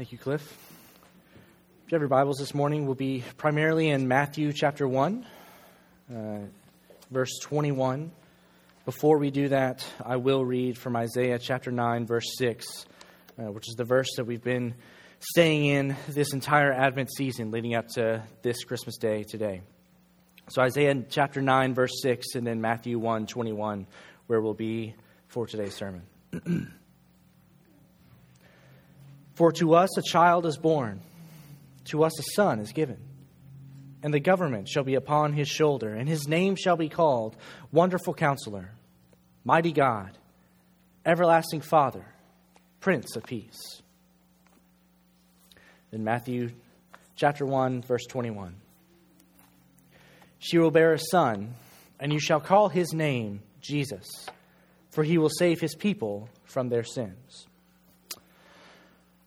Thank you, Cliff. If you have your Bibles this morning, we'll be primarily in Matthew chapter 1, uh, verse 21. Before we do that, I will read from Isaiah chapter 9, verse 6, uh, which is the verse that we've been staying in this entire Advent season leading up to this Christmas day today. So, Isaiah chapter 9, verse 6, and then Matthew 1, 21, where we'll be for today's sermon. For to us a child is born, to us a son is given, and the government shall be upon his shoulder, and his name shall be called Wonderful Counselor, Mighty God, Everlasting Father, Prince of Peace. In Matthew chapter 1, verse 21. She will bear a son, and you shall call his name Jesus, for he will save his people from their sins.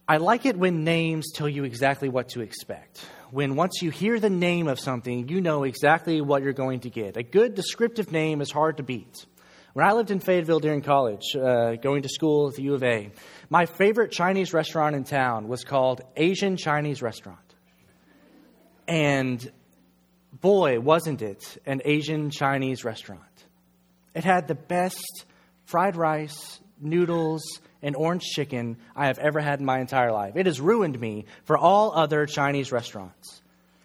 I like it when names tell you exactly what to expect. When once you hear the name of something, you know exactly what you're going to get. A good descriptive name is hard to beat. When I lived in Fayetteville during college, uh, going to school at the U of A, my favorite Chinese restaurant in town was called Asian Chinese Restaurant. And boy, wasn't it an Asian Chinese restaurant. It had the best fried rice, noodles, and orange chicken I have ever had in my entire life. It has ruined me for all other Chinese restaurants.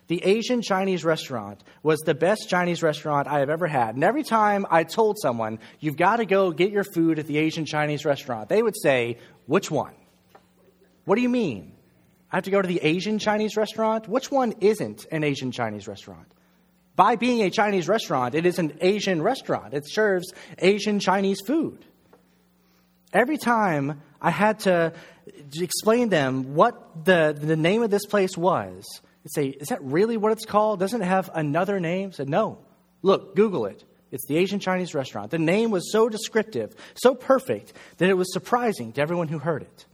The Asian Chinese restaurant was the best Chinese restaurant I have ever had. And every time I told someone, you've got to go get your food at the Asian Chinese restaurant, they would say, which one? What do you mean? I have to go to the Asian Chinese restaurant? Which one isn't an Asian Chinese restaurant? By being a Chinese restaurant, it is an Asian restaurant. It serves Asian Chinese food. Every time I had to explain them what the, the name of this place was, I'd say, Is that really what it's called? Doesn't it have another name? I said, No. Look, Google it. It's the Asian Chinese restaurant. The name was so descriptive, so perfect, that it was surprising to everyone who heard it.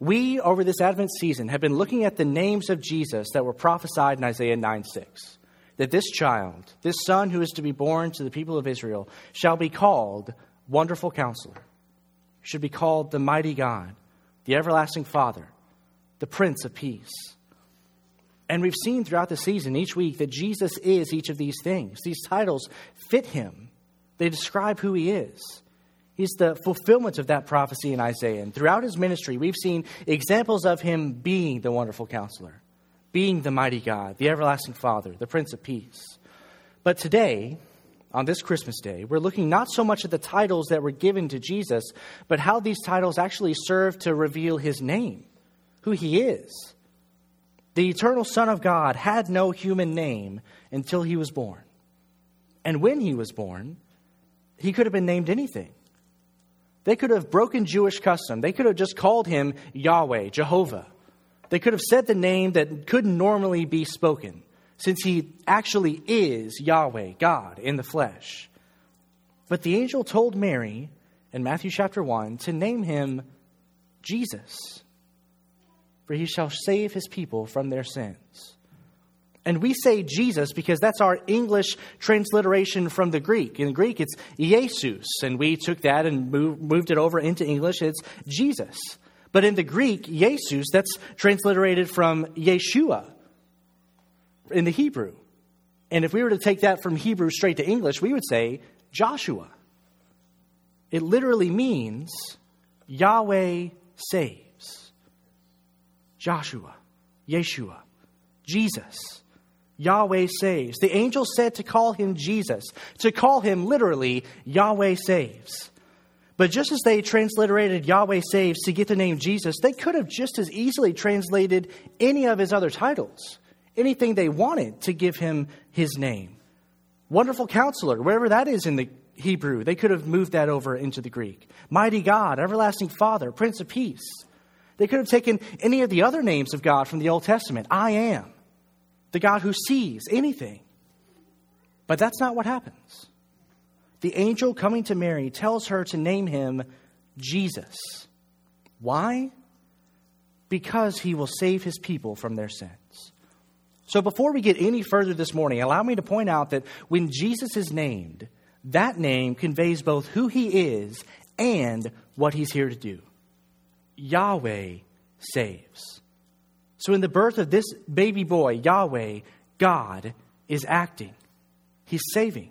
We, over this Advent season, have been looking at the names of Jesus that were prophesied in Isaiah 9 6. That this child, this son who is to be born to the people of Israel, shall be called Wonderful Counselor should be called the mighty God, the everlasting Father, the Prince of Peace. And we've seen throughout the season, each week, that Jesus is each of these things. These titles fit him, they describe who he is. He's the fulfillment of that prophecy in Isaiah. And throughout his ministry, we've seen examples of him being the wonderful counselor, being the mighty God, the everlasting Father, the Prince of Peace. But today, on this Christmas day, we're looking not so much at the titles that were given to Jesus, but how these titles actually serve to reveal his name, who he is. The eternal Son of God had no human name until he was born. And when he was born, he could have been named anything. They could have broken Jewish custom. They could have just called him Yahweh, Jehovah. They could have said the name that couldn't normally be spoken since he actually is Yahweh, God in the flesh. But the angel told Mary in Matthew chapter 1 to name him Jesus, for he shall save his people from their sins. And we say Jesus because that's our English transliteration from the Greek. In Greek, it's Jesus, and we took that and moved it over into English. It's Jesus. But in the Greek, Jesus, that's transliterated from Yeshua, in the Hebrew. And if we were to take that from Hebrew straight to English, we would say Joshua. It literally means Yahweh saves. Joshua, Yeshua, Jesus. Yahweh saves. The angel said to call him Jesus, to call him literally Yahweh saves. But just as they transliterated Yahweh saves to get the name Jesus, they could have just as easily translated any of his other titles anything they wanted to give him his name. Wonderful counselor, wherever that is in the Hebrew, they could have moved that over into the Greek. Mighty God, everlasting Father, Prince of Peace. They could have taken any of the other names of God from the Old Testament. I am, the God who sees anything. But that's not what happens. The angel coming to Mary tells her to name him Jesus. Why? Because he will save his people from their sins. So before we get any further this morning, allow me to point out that when Jesus is named, that name conveys both who he is and what he's here to do. Yahweh saves. So, in the birth of this baby boy, Yahweh, God is acting, He's saving.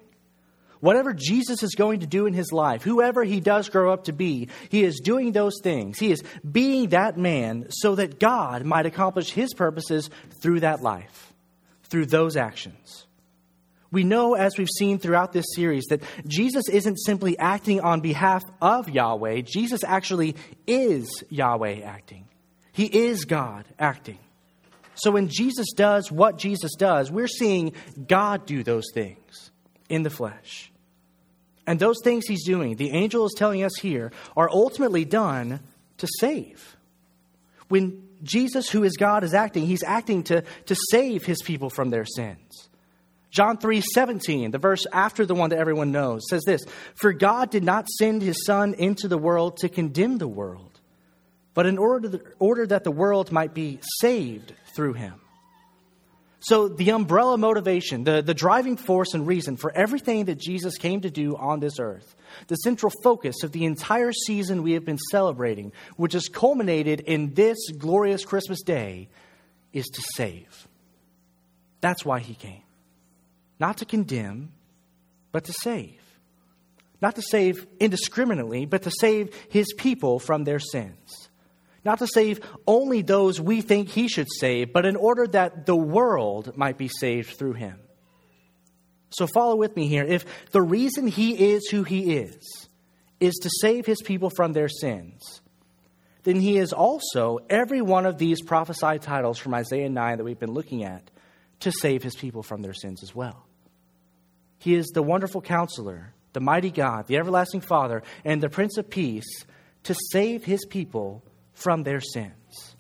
Whatever Jesus is going to do in his life, whoever he does grow up to be, he is doing those things. He is being that man so that God might accomplish his purposes through that life, through those actions. We know, as we've seen throughout this series, that Jesus isn't simply acting on behalf of Yahweh, Jesus actually is Yahweh acting. He is God acting. So when Jesus does what Jesus does, we're seeing God do those things in the flesh. And those things he's doing, the angel is telling us here, are ultimately done to save. When Jesus, who is God, is acting, he's acting to, to save his people from their sins. John 3 17, the verse after the one that everyone knows, says this For God did not send his Son into the world to condemn the world, but in order, order that the world might be saved through him. So, the umbrella motivation, the, the driving force and reason for everything that Jesus came to do on this earth, the central focus of the entire season we have been celebrating, which has culminated in this glorious Christmas day, is to save. That's why he came. Not to condemn, but to save. Not to save indiscriminately, but to save his people from their sins not to save only those we think he should save, but in order that the world might be saved through him. So follow with me here. If the reason he is who he is is to save his people from their sins, then he is also every one of these prophesied titles from Isaiah 9 that we've been looking at to save his people from their sins as well. He is the wonderful counselor, the mighty God, the everlasting Father, and the Prince of Peace to save his people from their sins.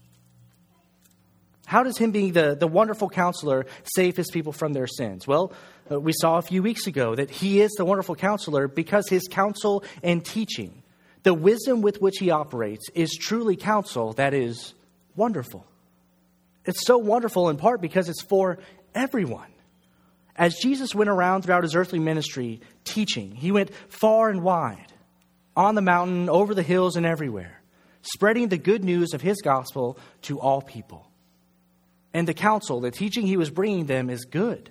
How does him being the, the wonderful counselor save his people from their sins? Well, uh, we saw a few weeks ago that he is the wonderful counselor because his counsel and teaching, the wisdom with which he operates, is truly counsel that is wonderful. It's so wonderful in part because it's for everyone. As Jesus went around throughout his earthly ministry teaching, he went far and wide, on the mountain, over the hills, and everywhere spreading the good news of his gospel to all people. And the counsel, the teaching he was bringing them is good.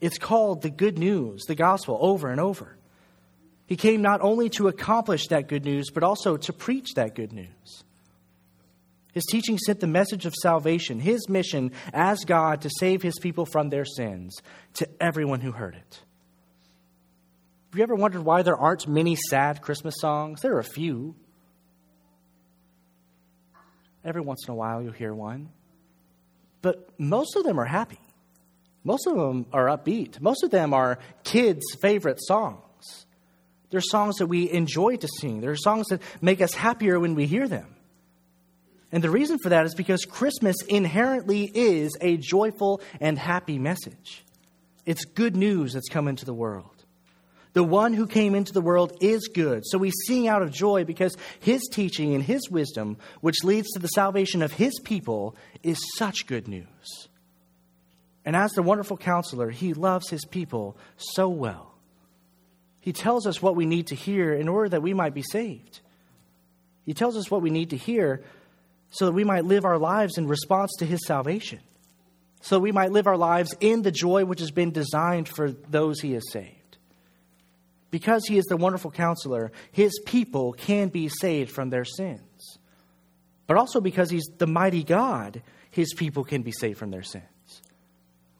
It's called the good news, the gospel, over and over. He came not only to accomplish that good news, but also to preach that good news. His teaching sent the message of salvation, his mission as God to save his people from their sins, to everyone who heard it. Have you ever wondered why there aren't many sad Christmas songs? There are a few. Every once in a while, you'll hear one. But most of them are happy. Most of them are upbeat. Most of them are kids' favorite songs. They're songs that we enjoy to sing. They're songs that make us happier when we hear them. And the reason for that is because Christmas inherently is a joyful and happy message. It's good news that's come into the world. The one who came into the world is good. So we sing out of joy because his teaching and his wisdom, which leads to the salvation of his people, is such good news. And as the wonderful counselor, he loves his people so well. He tells us what we need to hear in order that we might be saved. He tells us what we need to hear so that we might live our lives in response to his salvation, so that we might live our lives in the joy which has been designed for those he has saved because he is the wonderful counselor, his people can be saved from their sins. But also because he's the mighty God, his people can be saved from their sins.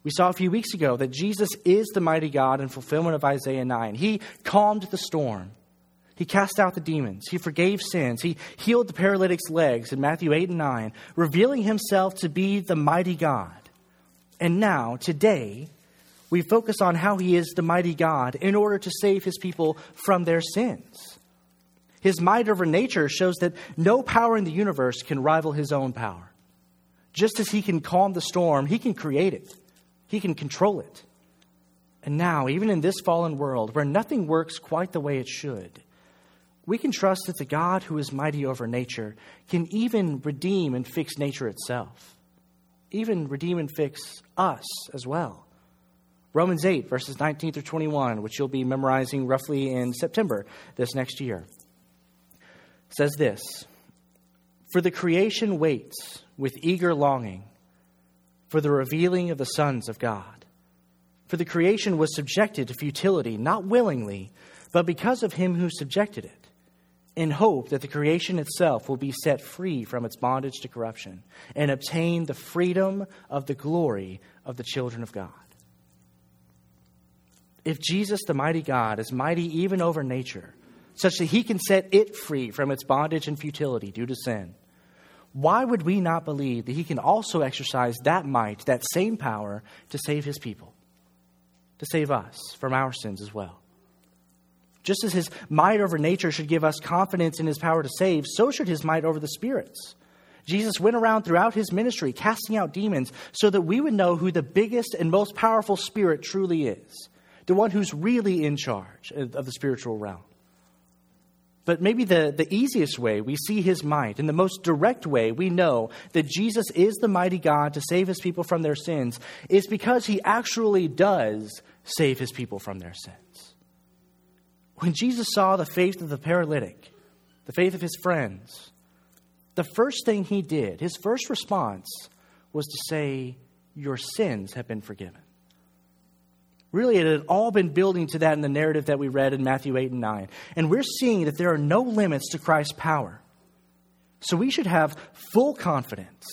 We saw a few weeks ago that Jesus is the mighty God in fulfillment of Isaiah 9. He calmed the storm. He cast out the demons. He forgave sins. He healed the paralytic's legs in Matthew 8 and 9, revealing himself to be the mighty God. And now, today, we focus on how he is the mighty God in order to save his people from their sins. His might over nature shows that no power in the universe can rival his own power. Just as he can calm the storm, he can create it, he can control it. And now, even in this fallen world where nothing works quite the way it should, we can trust that the God who is mighty over nature can even redeem and fix nature itself, even redeem and fix us as well. Romans 8, verses 19 through 21, which you'll be memorizing roughly in September this next year, says this For the creation waits with eager longing for the revealing of the sons of God. For the creation was subjected to futility, not willingly, but because of him who subjected it, in hope that the creation itself will be set free from its bondage to corruption and obtain the freedom of the glory of the children of God. If Jesus, the mighty God, is mighty even over nature, such that he can set it free from its bondage and futility due to sin, why would we not believe that he can also exercise that might, that same power, to save his people, to save us from our sins as well? Just as his might over nature should give us confidence in his power to save, so should his might over the spirits. Jesus went around throughout his ministry casting out demons so that we would know who the biggest and most powerful spirit truly is the one who's really in charge of the spiritual realm. But maybe the, the easiest way we see his might, and the most direct way we know that Jesus is the mighty God to save his people from their sins, is because he actually does save his people from their sins. When Jesus saw the faith of the paralytic, the faith of his friends, the first thing he did, his first response, was to say, Your sins have been forgiven. Really, it had all been building to that in the narrative that we read in Matthew 8 and 9. And we're seeing that there are no limits to Christ's power. So we should have full confidence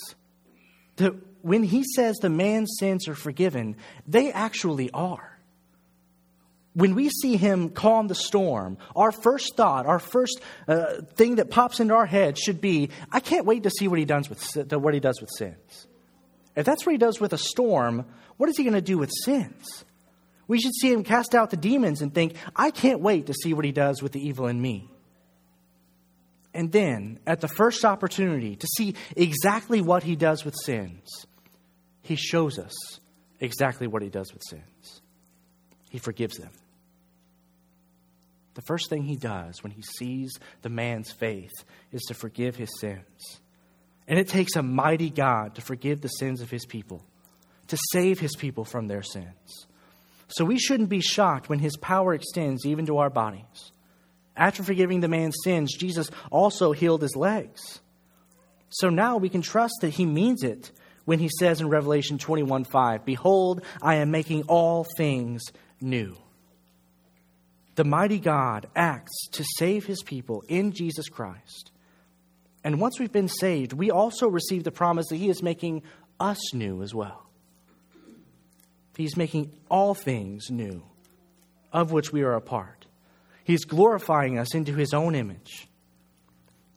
that when he says the man's sins are forgiven, they actually are. When we see him calm the storm, our first thought, our first uh, thing that pops into our head should be, I can't wait to see what he does with, what he does with sins. If that's what he does with a storm, what is he going to do with sins? We should see him cast out the demons and think, I can't wait to see what he does with the evil in me. And then, at the first opportunity to see exactly what he does with sins, he shows us exactly what he does with sins. He forgives them. The first thing he does when he sees the man's faith is to forgive his sins. And it takes a mighty God to forgive the sins of his people, to save his people from their sins. So we shouldn't be shocked when his power extends even to our bodies. After forgiving the man's sins, Jesus also healed his legs. So now we can trust that he means it when he says in Revelation 21 5, Behold, I am making all things new. The mighty God acts to save his people in Jesus Christ. And once we've been saved, we also receive the promise that he is making us new as well. He's making all things new, of which we are a part. He's glorifying us into his own image.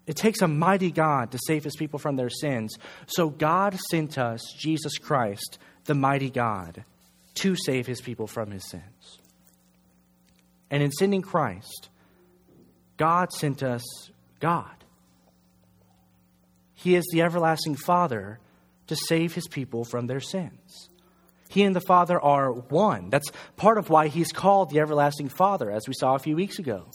It takes a mighty God to save his people from their sins. So God sent us Jesus Christ, the mighty God, to save his people from his sins. And in sending Christ, God sent us God. He is the everlasting Father to save his people from their sins. He and the Father are one. That's part of why he's called the Everlasting Father, as we saw a few weeks ago.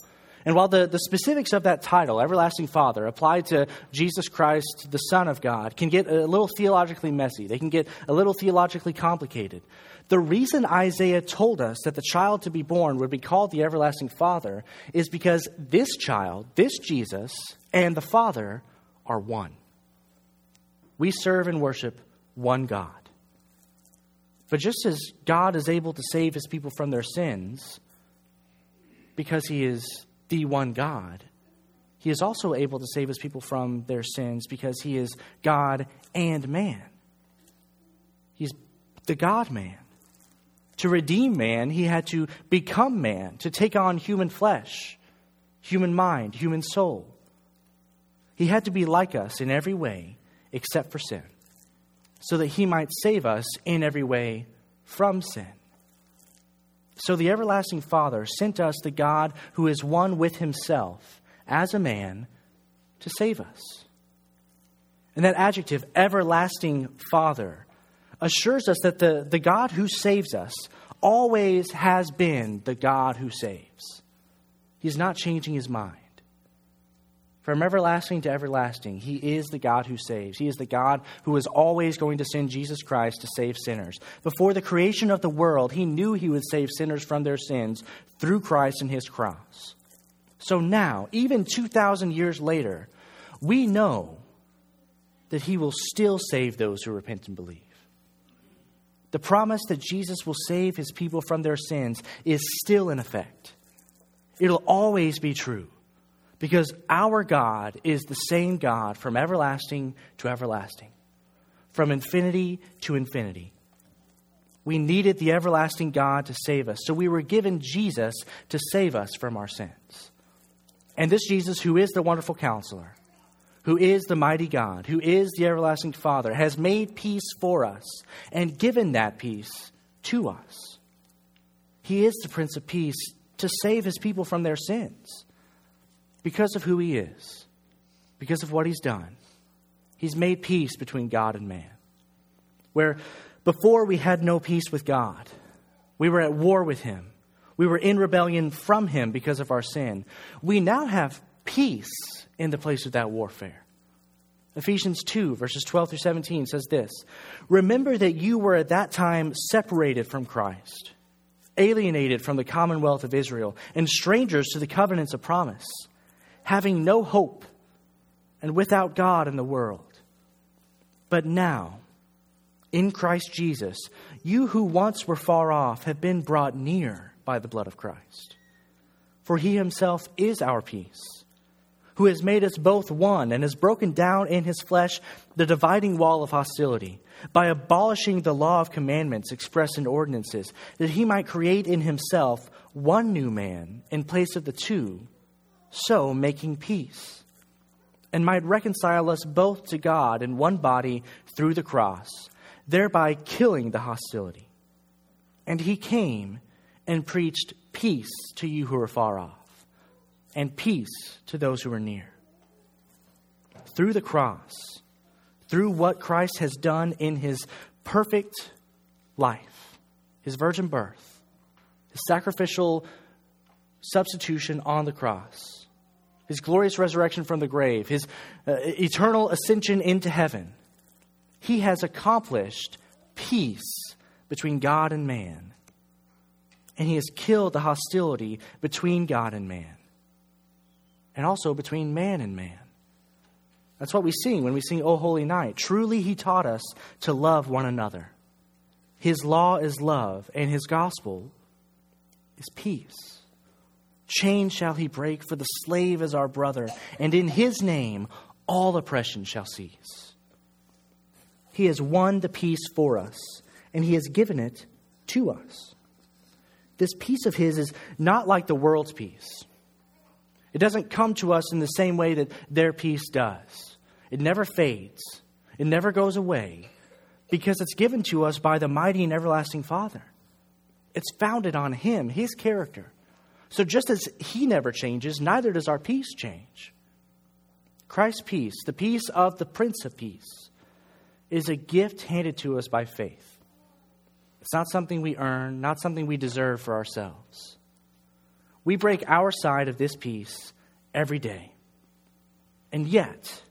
And while the, the specifics of that title, Everlasting Father, applied to Jesus Christ, the Son of God, can get a little theologically messy, they can get a little theologically complicated. The reason Isaiah told us that the child to be born would be called the Everlasting Father is because this child, this Jesus, and the Father are one. We serve and worship one God. But just as God is able to save his people from their sins because he is the one God, he is also able to save his people from their sins because he is God and man. He's the God man. To redeem man, he had to become man, to take on human flesh, human mind, human soul. He had to be like us in every way except for sin so that he might save us in every way from sin. So the everlasting Father sent us the God who is one with himself as a man to save us. And that adjective, everlasting Father, assures us that the, the God who saves us always has been the God who saves. He's not changing his mind. From everlasting to everlasting, He is the God who saves. He is the God who is always going to send Jesus Christ to save sinners. Before the creation of the world, He knew He would save sinners from their sins through Christ and His cross. So now, even 2,000 years later, we know that He will still save those who repent and believe. the promise that Jesus will save his people from their sins is still in effect. It'll always be true because our God is the same God from everlasting to everlasting, from infinity to infinity. We needed the everlasting God to save us, so we were given Jesus to save us from our sins. And this Jesus, who is the wonderful counselor, who is the mighty God, who is the everlasting Father, has made peace for us and given that peace to us. He is the Prince of Peace to save his people from their sins because of who he is, because of what he's done. He's made peace between God and man. Where before we had no peace with God, we were at war with him. We were in rebellion from him because of our sin. We now have peace in the place of that warfare. Ephesians 2, verses 12 through 17 says this Remember that you were at that time separated from Christ, alienated from the commonwealth of Israel, and strangers to the covenants of promise, having no hope and without God in the world. But now, in Christ Jesus, you who once were far off have been brought near by the blood of Christ. For he himself is our peace who has made us both one and has broken down in his flesh the dividing wall of hostility by abolishing the law of commandments expressed in ordinances, that he might create in himself one new man in place of the two, so making peace, and might reconcile us both to God in one body through the cross, thereby killing the hostility. And he came and preached peace to you who are far off and peace to those who are near. Through the cross, through what Christ has done in his perfect life, his virgin birth, his sacrificial substitution on the cross, his glorious resurrection from the grave, his uh, eternal ascension into heaven, he has accomplished peace between God and man. And he has killed the hostility between God and man and also between man and man. That's what we sing when we sing O Holy Night. Truly, He taught us to love one another. His law is love, and His gospel is peace. Chain shall He break, for the slave is our brother, and in His name all oppression shall cease. He has won the peace for us, and He has given it to us. This peace of His is not like the world's peace. It doesn't come to us in the same way that their peace does. It never fades, it never goes away because it's given to us by the mighty and everlasting Father. It's founded on Him, His character. So just as He never changes, neither does our peace change. Christ's peace, the peace of the Prince of Peace, is a gift handed to us by faith. It's not something we earn, not something we deserve for ourselves. We break our side of this peace every day. And yet,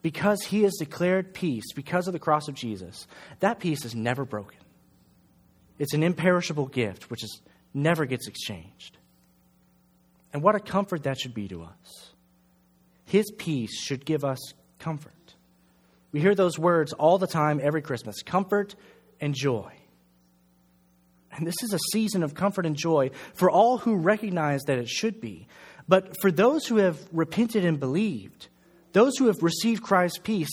because he has declared peace because of the cross of Jesus, that peace is never broken. It's an imperishable gift which is, never gets exchanged. And what a comfort that should be to us. His peace should give us comfort. We hear those words all the time every Christmas comfort and joy. And this is a season of comfort and joy for all who recognize that it should be. But for those who have repented and believed, those who have received Christ's peace,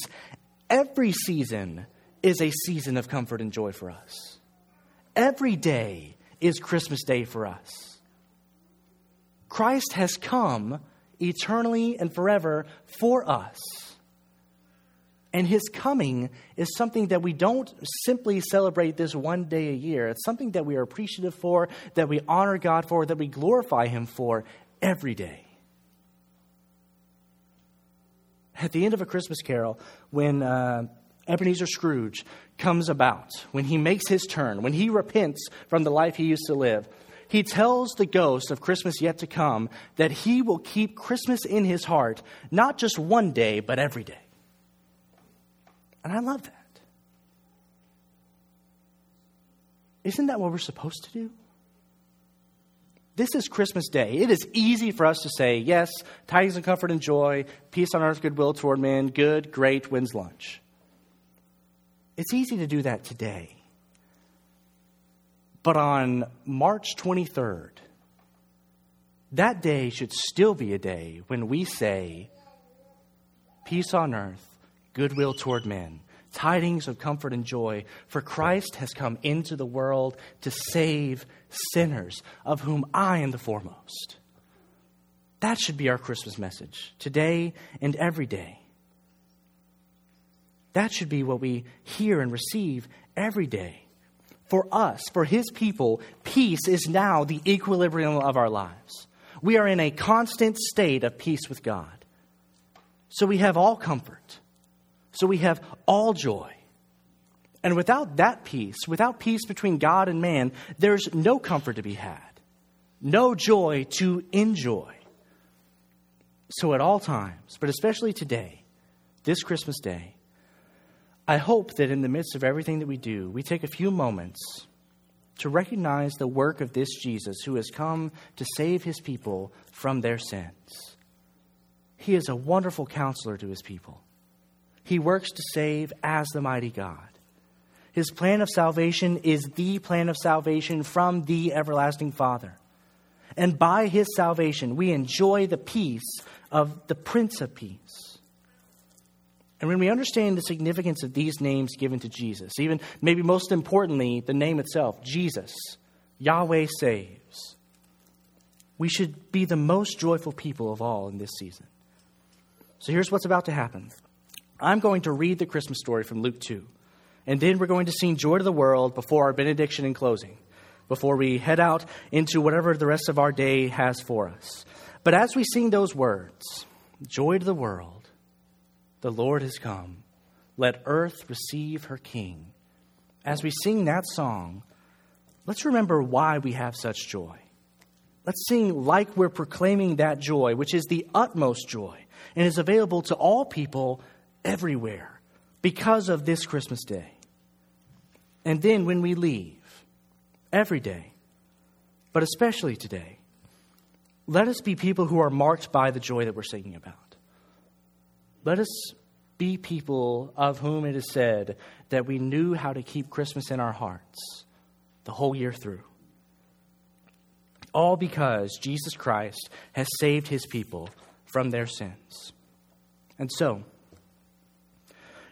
every season is a season of comfort and joy for us. Every day is Christmas Day for us. Christ has come eternally and forever for us. And his coming is something that we don't simply celebrate this one day a year. It's something that we are appreciative for, that we honor God for, that we glorify him for every day. At the end of a Christmas carol, when uh, Ebenezer Scrooge comes about, when he makes his turn, when he repents from the life he used to live, he tells the ghost of Christmas yet to come that he will keep Christmas in his heart, not just one day, but every day. And I love that. Isn't that what we're supposed to do? This is Christmas Day. It is easy for us to say, yes, tidings and comfort and joy, peace on earth, goodwill toward men, good, great, wins lunch. It's easy to do that today. But on March 23rd, that day should still be a day when we say, Peace on earth, goodwill toward men, tidings of comfort and joy, for Christ has come into the world to save sinners, of whom I am the foremost. That should be our Christmas message, today and every day. That should be what we hear and receive every day. For us, for His people, peace is now the equilibrium of our lives. We are in a constant state of peace with God. So we have all comfort. So we have all joy. And without that peace, without peace between God and man, there's no comfort to be had, no joy to enjoy. So at all times, but especially today, this Christmas day, I hope that in the midst of everything that we do, we take a few moments to recognize the work of this Jesus who has come to save his people from their sins. He is a wonderful counselor to his people. He works to save as the mighty God. His plan of salvation is the plan of salvation from the everlasting Father. And by his salvation, we enjoy the peace of the Prince of Peace. And when we understand the significance of these names given to Jesus, even maybe most importantly, the name itself, Jesus, Yahweh saves, we should be the most joyful people of all in this season. So here's what's about to happen I'm going to read the Christmas story from Luke 2, and then we're going to sing Joy to the World before our benediction and closing, before we head out into whatever the rest of our day has for us. But as we sing those words, Joy to the World, the Lord has come. Let earth receive her King. As we sing that song, let's remember why we have such joy. Let's sing like we're proclaiming that joy, which is the utmost joy and is available to all people everywhere because of this Christmas day. And then when we leave, every day, but especially today, let us be people who are marked by the joy that we're singing about. Let us be people of whom it is said that we knew how to keep Christmas in our hearts the whole year through. All because Jesus Christ has saved his people from their sins. And so,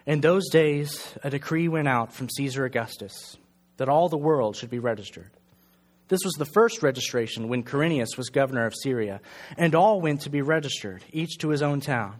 in those days, a decree went out from Caesar Augustus that all the world should be registered. This was the first registration when Quirinius was governor of Syria, and all went to be registered, each to his own town.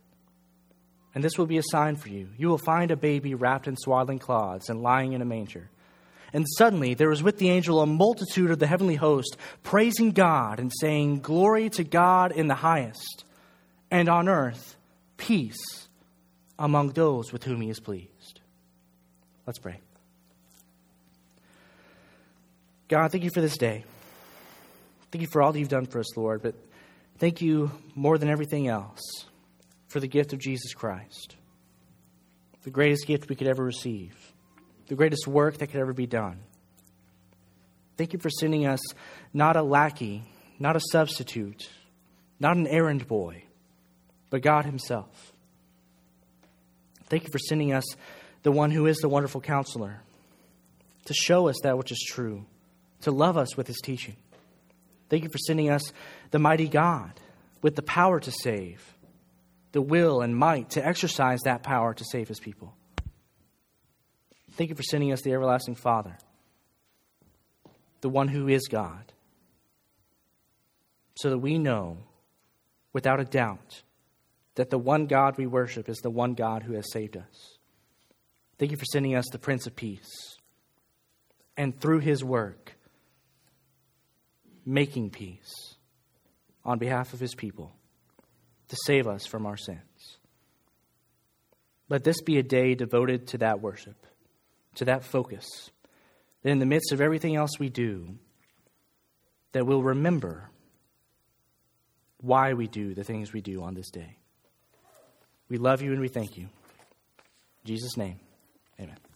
And this will be a sign for you. You will find a baby wrapped in swaddling cloths and lying in a manger. And suddenly there was with the angel a multitude of the heavenly host, praising God and saying, Glory to God in the highest, and on earth, peace among those with whom he is pleased. Let's pray. God, thank you for this day. Thank you for all that you've done for us, Lord, but thank you more than everything else for the gift of Jesus Christ, the greatest gift we could ever receive, the greatest work that could ever be done. Thank you for sending us not a lackey, not a substitute, not an errand boy, but God Himself. Thank you for sending us the one who is the wonderful counselor to show us that which is true, to love us with His teaching. Thank you for sending us the mighty God with the power to save the will and might to exercise that power to save his people. Thank you for sending us the everlasting Father, the one who is God, so that we know without a doubt that the one God we worship is the one God who has saved us. Thank you for sending us the Prince of Peace. And through his work, making peace on behalf of his people to save us from our sins. Let this be a day devoted to that worship, to that focus. That in the midst of everything else we do, that we'll remember why we do the things we do on this day. We love you and we thank you. In Jesus' name, amen.